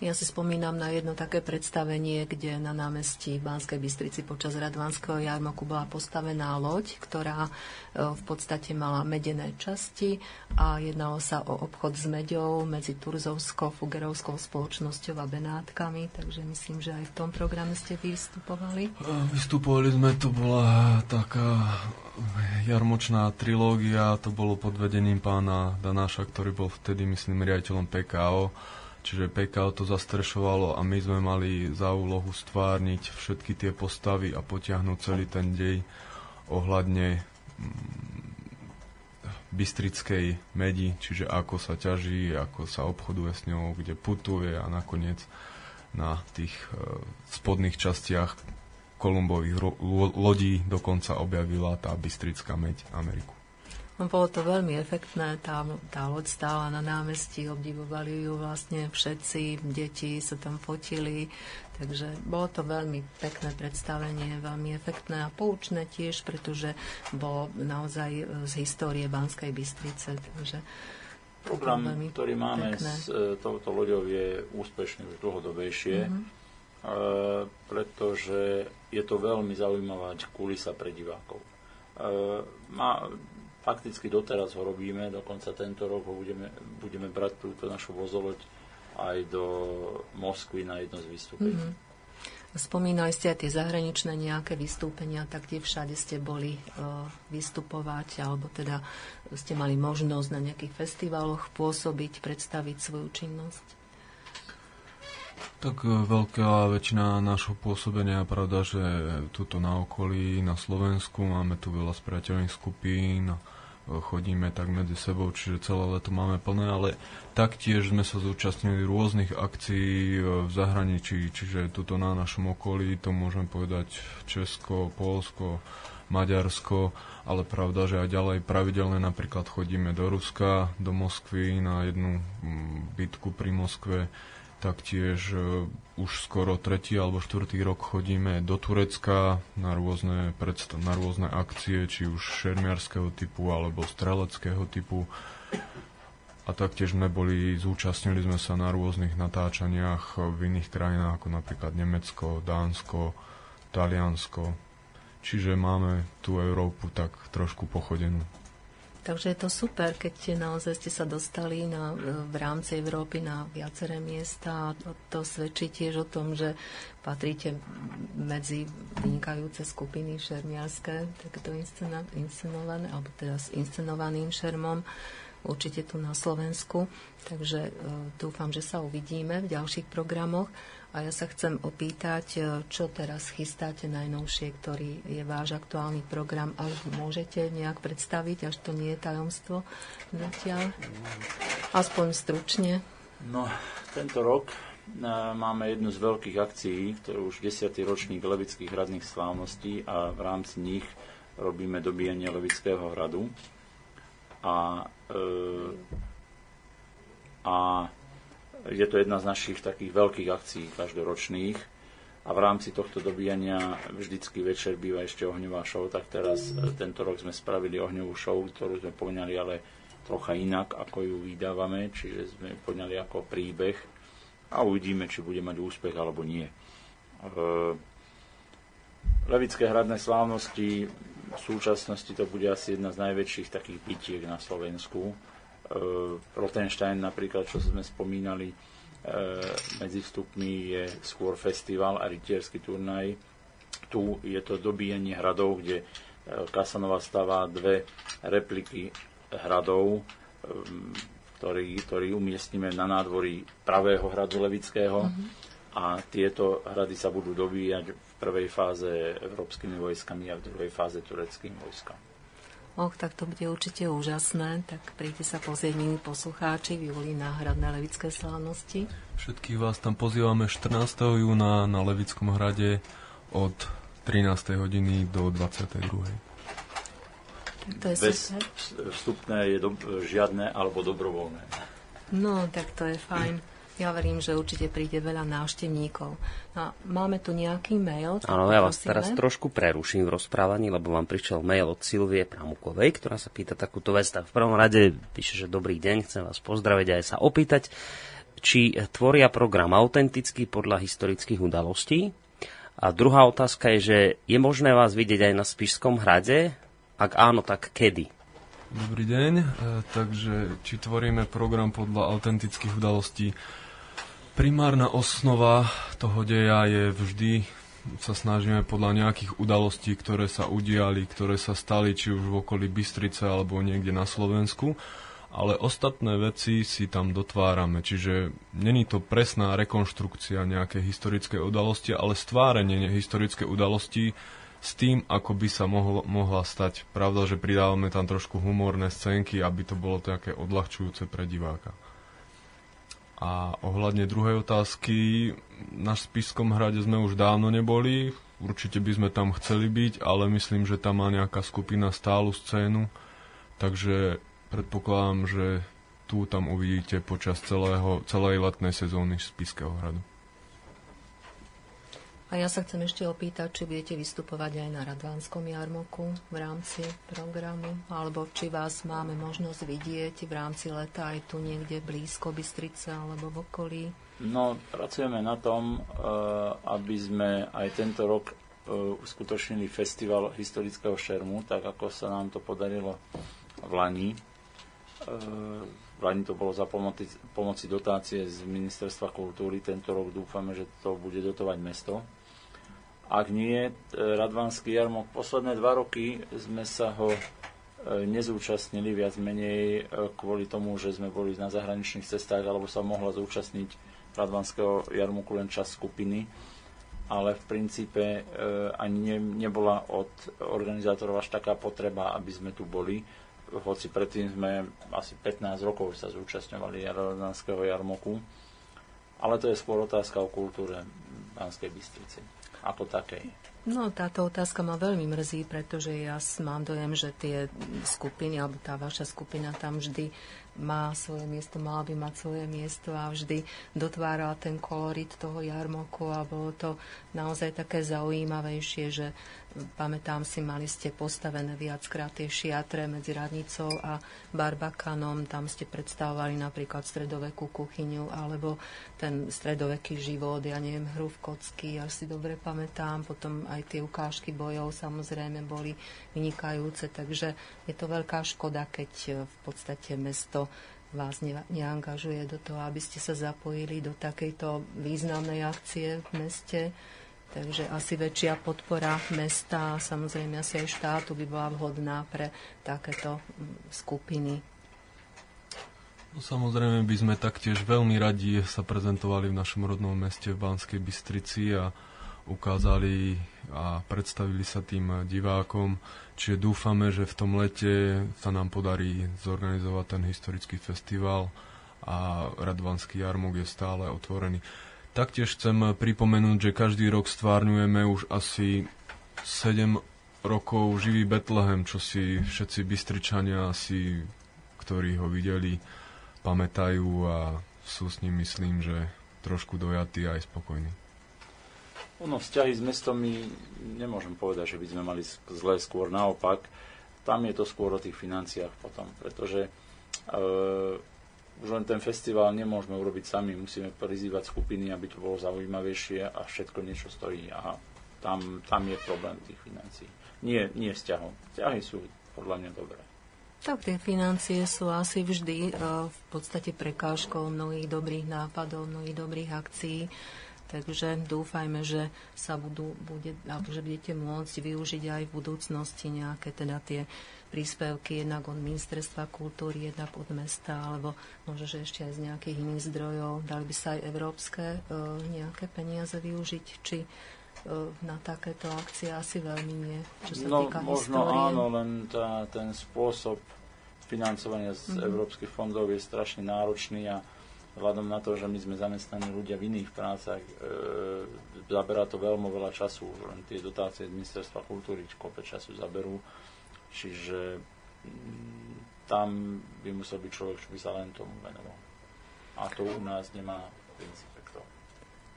Ja si spomínam na jedno také predstavenie, kde na námestí Banskej Bystrici počas Radvanského jarmoku bola postavená loď, ktorá e, v podstate mala medené časti a jednalo sa o obchod s meďou medzi Turzovskou, Fugerovskou spoločnosťou a Benátkami, takže myslím, že aj v tom programe ste vystupovali. Vystupovali sme, to bola taká jarmočná trilógia, to bolo pod vedením pána Danáša, ktorý bol vtedy, myslím, riaditeľom PKO Čiže PKO to zastrešovalo a my sme mali za úlohu stvárniť všetky tie postavy a potiahnuť celý ten dej ohľadne bystrickej medi, čiže ako sa ťaží, ako sa obchoduje s ňou, kde putuje a nakoniec na tých e, spodných častiach Kolumbových lodí dokonca objavila tá bystrická meď Ameriku. No, bolo to veľmi efektné, tá, tá loď stála na námestí, obdivovali ju vlastne všetci, deti sa tam fotili, takže bolo to veľmi pekné predstavenie, veľmi efektné a poučné tiež, pretože bolo naozaj z histórie Banskej Bystrice, takže Program, ktorý máme pekné. s e, touto loďou je úspešný už dlhodobejšie, mm-hmm. e, pretože je to veľmi zaujímavá kulisa pre divákov. E, má, fakticky doteraz ho robíme, dokonca tento rok ho budeme, budeme brať túto našu vozoloď aj do Moskvy na jedno z vystúpení. Mm-hmm. Spomínali ste aj tie zahraničné nejaké vystúpenia, tak kde všade ste boli uh, vystupovať, alebo teda ste mali možnosť na nejakých festivaloch pôsobiť, predstaviť svoju činnosť? Tak e, veľká väčšina našho pôsobenia je pravda, že tuto na okolí, na Slovensku, máme tu veľa spriateľných skupín, chodíme tak medzi sebou, čiže celé leto máme plné, ale taktiež sme sa zúčastnili rôznych akcií e, v zahraničí, čiže tuto na našom okolí, to môžem povedať Česko, Polsko, Maďarsko, ale pravda, že aj ďalej pravidelne napríklad chodíme do Ruska, do Moskvy na jednu bitku pri Moskve, taktiež e, už skoro tretí alebo štvrtý rok chodíme do Turecka na rôzne, predstav, na rôzne akcie, či už šermiarského typu alebo streleckého typu. A taktiež sme boli, zúčastnili sme sa na rôznych natáčaniach v iných krajinách, ako napríklad Nemecko, Dánsko, Taliansko. Čiže máme tú Európu tak trošku pochodenú. Takže je to super, keď naozaj ste sa dostali na, v rámci Európy na viaceré miesta. To, svedčí tiež o tom, že patríte medzi vynikajúce skupiny šermiarské, takéto inscenované, alebo teda s inscenovaným šermom určite tu na Slovensku. Takže e, dúfam, že sa uvidíme v ďalších programoch. A ja sa chcem opýtať, e, čo teraz chystáte najnovšie, ktorý je váš aktuálny program, ale môžete nejak predstaviť, až to nie je tajomstvo zatiaľ? Aspoň stručne. No, tento rok e, máme jednu z veľkých akcií, ktorú už 10. ročník Levických hradných slávností a v rámci nich robíme dobíjanie Levického hradu. A, e, a je to jedna z našich takých veľkých akcií každoročných a v rámci tohto dobíjania vždycky večer býva ešte ohňová show, tak teraz e, tento rok sme spravili ohňovú show, ktorú sme poňali ale trocha inak, ako ju vydávame, čiže sme poňali ako príbeh a uvidíme, či bude mať úspech alebo nie. E, Levické hradné slávnosti v súčasnosti to bude asi jedna z najväčších takých bytiek na Slovensku E, Rotenstein napríklad, čo sme spomínali, e, medzi vstupmi je skôr festival a rytierský turnaj. Tu je to dobíjanie hradov, kde Kasanova e, stáva dve repliky hradov, ktorý, ktorý umiestnime na nádvorí pravého hradu Levického. Mm-hmm. A tieto hrady sa budú dobíjať v prvej fáze európskymi vojskami a v druhej fáze tureckými vojskami. Och, tak to bude určite úžasné. Tak príďte sa pozrieť, milí poslucháči, v júli na Hradné Levické slávnosti. Všetkých vás tam pozývame 14. júna na Levickom hrade od 13. hodiny do 22. Tak to je Bez super. vstupné je do, žiadne alebo dobrovoľné. No, tak to je fajn. Ja verím, že určite príde veľa návštevníkov. A máme tu nejaký mail. Áno, ja vás teraz trošku preruším v rozprávaní, lebo vám prišiel mail od Silvie Pramukovej, ktorá sa pýta takúto vec. Tak v prvom rade píše, že dobrý deň, chcem vás pozdraviť a aj sa opýtať, či tvoria program autenticky podľa historických udalostí. A druhá otázka je, že je možné vás vidieť aj na Spišskom hrade? Ak áno, tak kedy? Dobrý deň, e, takže či tvoríme program podľa autentických udalostí? Primárna osnova toho deja je vždy sa snažíme podľa nejakých udalostí, ktoré sa udiali, ktoré sa stali či už v okolí Bystrice alebo niekde na Slovensku, ale ostatné veci si tam dotvárame, čiže není to presná rekonštrukcia nejakej historickej udalosti, ale stvárenie historickej udalosti s tým, ako by sa mohlo, mohla stať. Pravda, že pridávame tam trošku humorné scénky, aby to bolo také odľahčujúce pre diváka. A ohľadne druhej otázky, na Spiskom hrade sme už dávno neboli, určite by sme tam chceli byť, ale myslím, že tam má nejaká skupina stálu scénu, takže predpokladám, že tu tam uvidíte počas celého, celej letnej sezóny Spiského hradu. A ja sa chcem ešte opýtať, či budete vystupovať aj na Radvánskom jarmoku v rámci programu, alebo či vás máme možnosť vidieť v rámci leta aj tu niekde blízko Bystrice alebo v okolí. No, pracujeme na tom, eh, aby sme aj tento rok eh, uskutočnili festival historického šermu, tak ako sa nám to podarilo v Lani. Eh, v Lani to bolo za pomoci, pomoci dotácie z Ministerstva kultúry. Tento rok dúfame, že to bude dotovať mesto ak nie, e, Radvanský jarmok, posledné dva roky sme sa ho e, nezúčastnili viac menej e, kvôli tomu, že sme boli na zahraničných cestách alebo sa mohla zúčastniť Radvanského jarmoku len čas skupiny, ale v princípe ani ne, nebola od organizátorov až taká potreba, aby sme tu boli, hoci predtým sme asi 15 rokov sa zúčastňovali Radvanského jarmoku, ale to je skôr otázka o kultúre Banskej Bystrici ako takej? No, táto otázka ma veľmi mrzí, pretože ja mám dojem, že tie skupiny, alebo tá vaša skupina tam vždy má svoje miesto, mal by mať svoje miesto a vždy dotváral ten kolorit toho jarmoku a bolo to naozaj také zaujímavejšie, že pamätám si, mali ste postavené viackrát tie šiatre medzi Radnicou a Barbakanom, tam ste predstavovali napríklad stredovekú kuchyňu alebo ten stredoveký život, ja neviem, hru v kocky, ja si dobre pamätám, potom aj tie ukážky bojov samozrejme boli vynikajúce, takže je to veľká škoda, keď v podstate mesto vás ne, neangažuje do toho, aby ste sa zapojili do takejto významnej akcie v meste. Takže asi väčšia podpora mesta a samozrejme asi aj štátu by bola vhodná pre takéto mm, skupiny. No, samozrejme by sme taktiež veľmi radi sa prezentovali v našom rodnom meste v Banskej Bystrici a ukázali a predstavili sa tým divákom. Čiže dúfame, že v tom lete sa nám podarí zorganizovať ten historický festival a Radvanský jarmok je stále otvorený. Taktiež chcem pripomenúť, že každý rok stvárňujeme už asi 7 rokov živý Betlehem, čo si všetci Bystričania asi, ktorí ho videli, pamätajú a sú s ním, myslím, že trošku dojatí aj spokojní. Ono, vzťahy s mestom my nemôžem povedať, že by sme mali zlé, skôr naopak. Tam je to skôr o tých financiách potom, pretože e, už len ten festival nemôžeme urobiť sami, musíme prizývať skupiny, aby to bolo zaujímavejšie a všetko niečo stojí. A tam, tam je problém tých financií. Nie, nie vzťahov. Vzťahy sú podľa mňa dobré. Tak tie financie sú asi vždy uh, v podstate prekážkou mnohých dobrých nápadov, mnohých dobrých akcií. Takže dúfajme, že sa budú, bude, alebo že budete môcť využiť aj v budúcnosti nejaké teda tie príspevky jednak od ministerstva kultúry, jednak od mesta, alebo možno, že ešte aj z nejakých iných zdrojov. Dali by sa aj európske e, nejaké peniaze využiť, či e, na takéto akcie asi veľmi nie, čo sa no, týka možno histórie. áno, len tá, ten spôsob financovania z mm-hmm. európskych fondov je strašne náročný a vzhľadom na to, že my sme zamestnaní ľudia v iných prácach, e, zaberá to veľmi veľa času, len tie dotácie z ministerstva kultúry kope času zaberú, čiže mm, tam by musel byť človek, čo by sa len tomu venoval. A to u nás nemá princíp.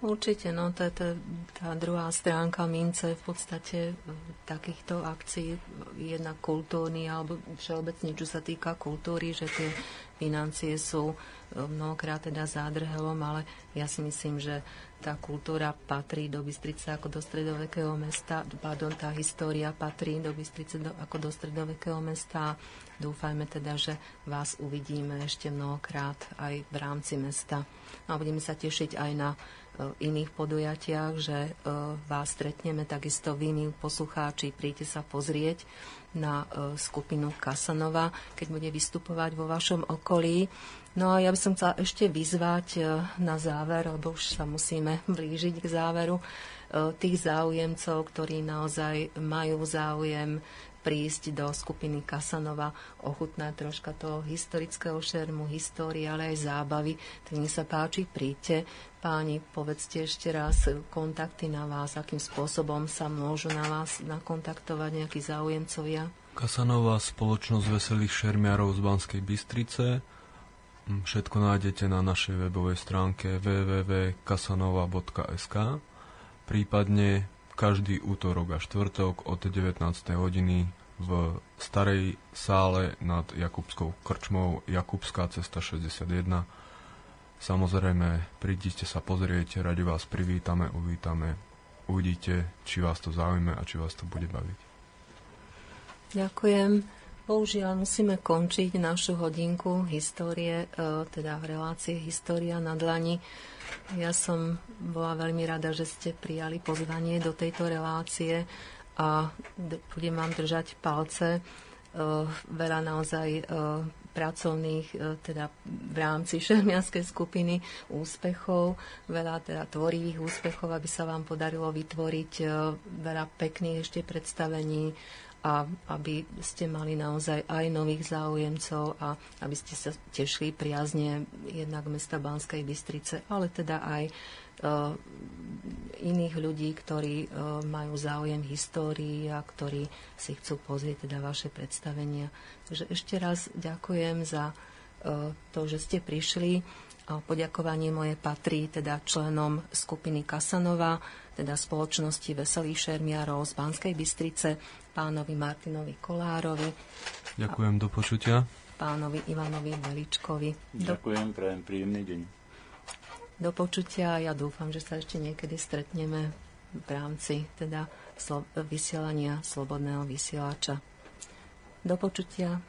Určite, no je to, tá druhá stránka mince v podstate takýchto akcií, jedna kultúrny alebo všeobecne, čo sa týka kultúry, že tie financie sú mnohokrát teda zádrhelom, ale ja si myslím, že tá kultúra patrí do Bystrice ako do stredovekého mesta, pardon, tá história patrí do Bystrice do, ako do stredovekého mesta. Dúfajme teda, že vás uvidíme ešte mnohokrát aj v rámci mesta. No a budeme sa tešiť aj na iných podujatiach, že e, vás stretneme takisto vy, poslucháči, príďte sa pozrieť na e, skupinu Kasanova, keď bude vystupovať vo vašom okolí. No a ja by som chcela ešte vyzvať e, na záver, lebo už sa musíme blížiť k záveru, e, tých záujemcov, ktorí naozaj majú záujem prísť do skupiny Kasanova, ochutnať troška toho historického šermu, histórie, ale aj zábavy. Tak nech sa páči, príďte. Páni, povedzte ešte raz kontakty na vás, akým spôsobom sa môžu na vás nakontaktovať nejakí záujemcovia. Kasanová spoločnosť veselých šermiarov z Banskej Bystrice. Všetko nájdete na našej webovej stránke www.kasanova.sk prípadne každý útorok a štvrtok od 19. hodiny v starej sále nad Jakubskou krčmou Jakubská cesta 61. Samozrejme, prídite sa pozrieť, radi vás privítame, uvítame, uvidíte, či vás to zaujíme a či vás to bude baviť. Ďakujem. Bohužiaľ musíme končiť našu hodinku histórie, e, teda v relácie História na dlani. Ja som bola veľmi rada, že ste prijali pozvanie do tejto relácie a budem vám držať palce. E, veľa naozaj e, pracovných, teda v rámci šermianskej skupiny úspechov, veľa teda tvorivých úspechov, aby sa vám podarilo vytvoriť veľa pekných ešte predstavení a aby ste mali naozaj aj nových záujemcov a aby ste sa tešili priazne jednak mesta Banskej Bystrice, ale teda aj uh, iných ľudí, ktorí uh, majú záujem histórii a ktorí si chcú pozrieť teda vaše predstavenia. Takže ešte raz ďakujem za uh, to, že ste prišli. A poďakovanie moje patrí teda členom skupiny Kasanova, teda spoločnosti Veselých šermiarov z Banskej Bystrice, pánovi Martinovi Kolárovi. Ďakujem, do počutia. Pánovi Ivanovi Veličkovi. Ďakujem, pre príjemný deň. Do počutia ja dúfam, že sa ešte niekedy stretneme v rámci teda slo- vysielania Slobodného vysielača. Do počutia.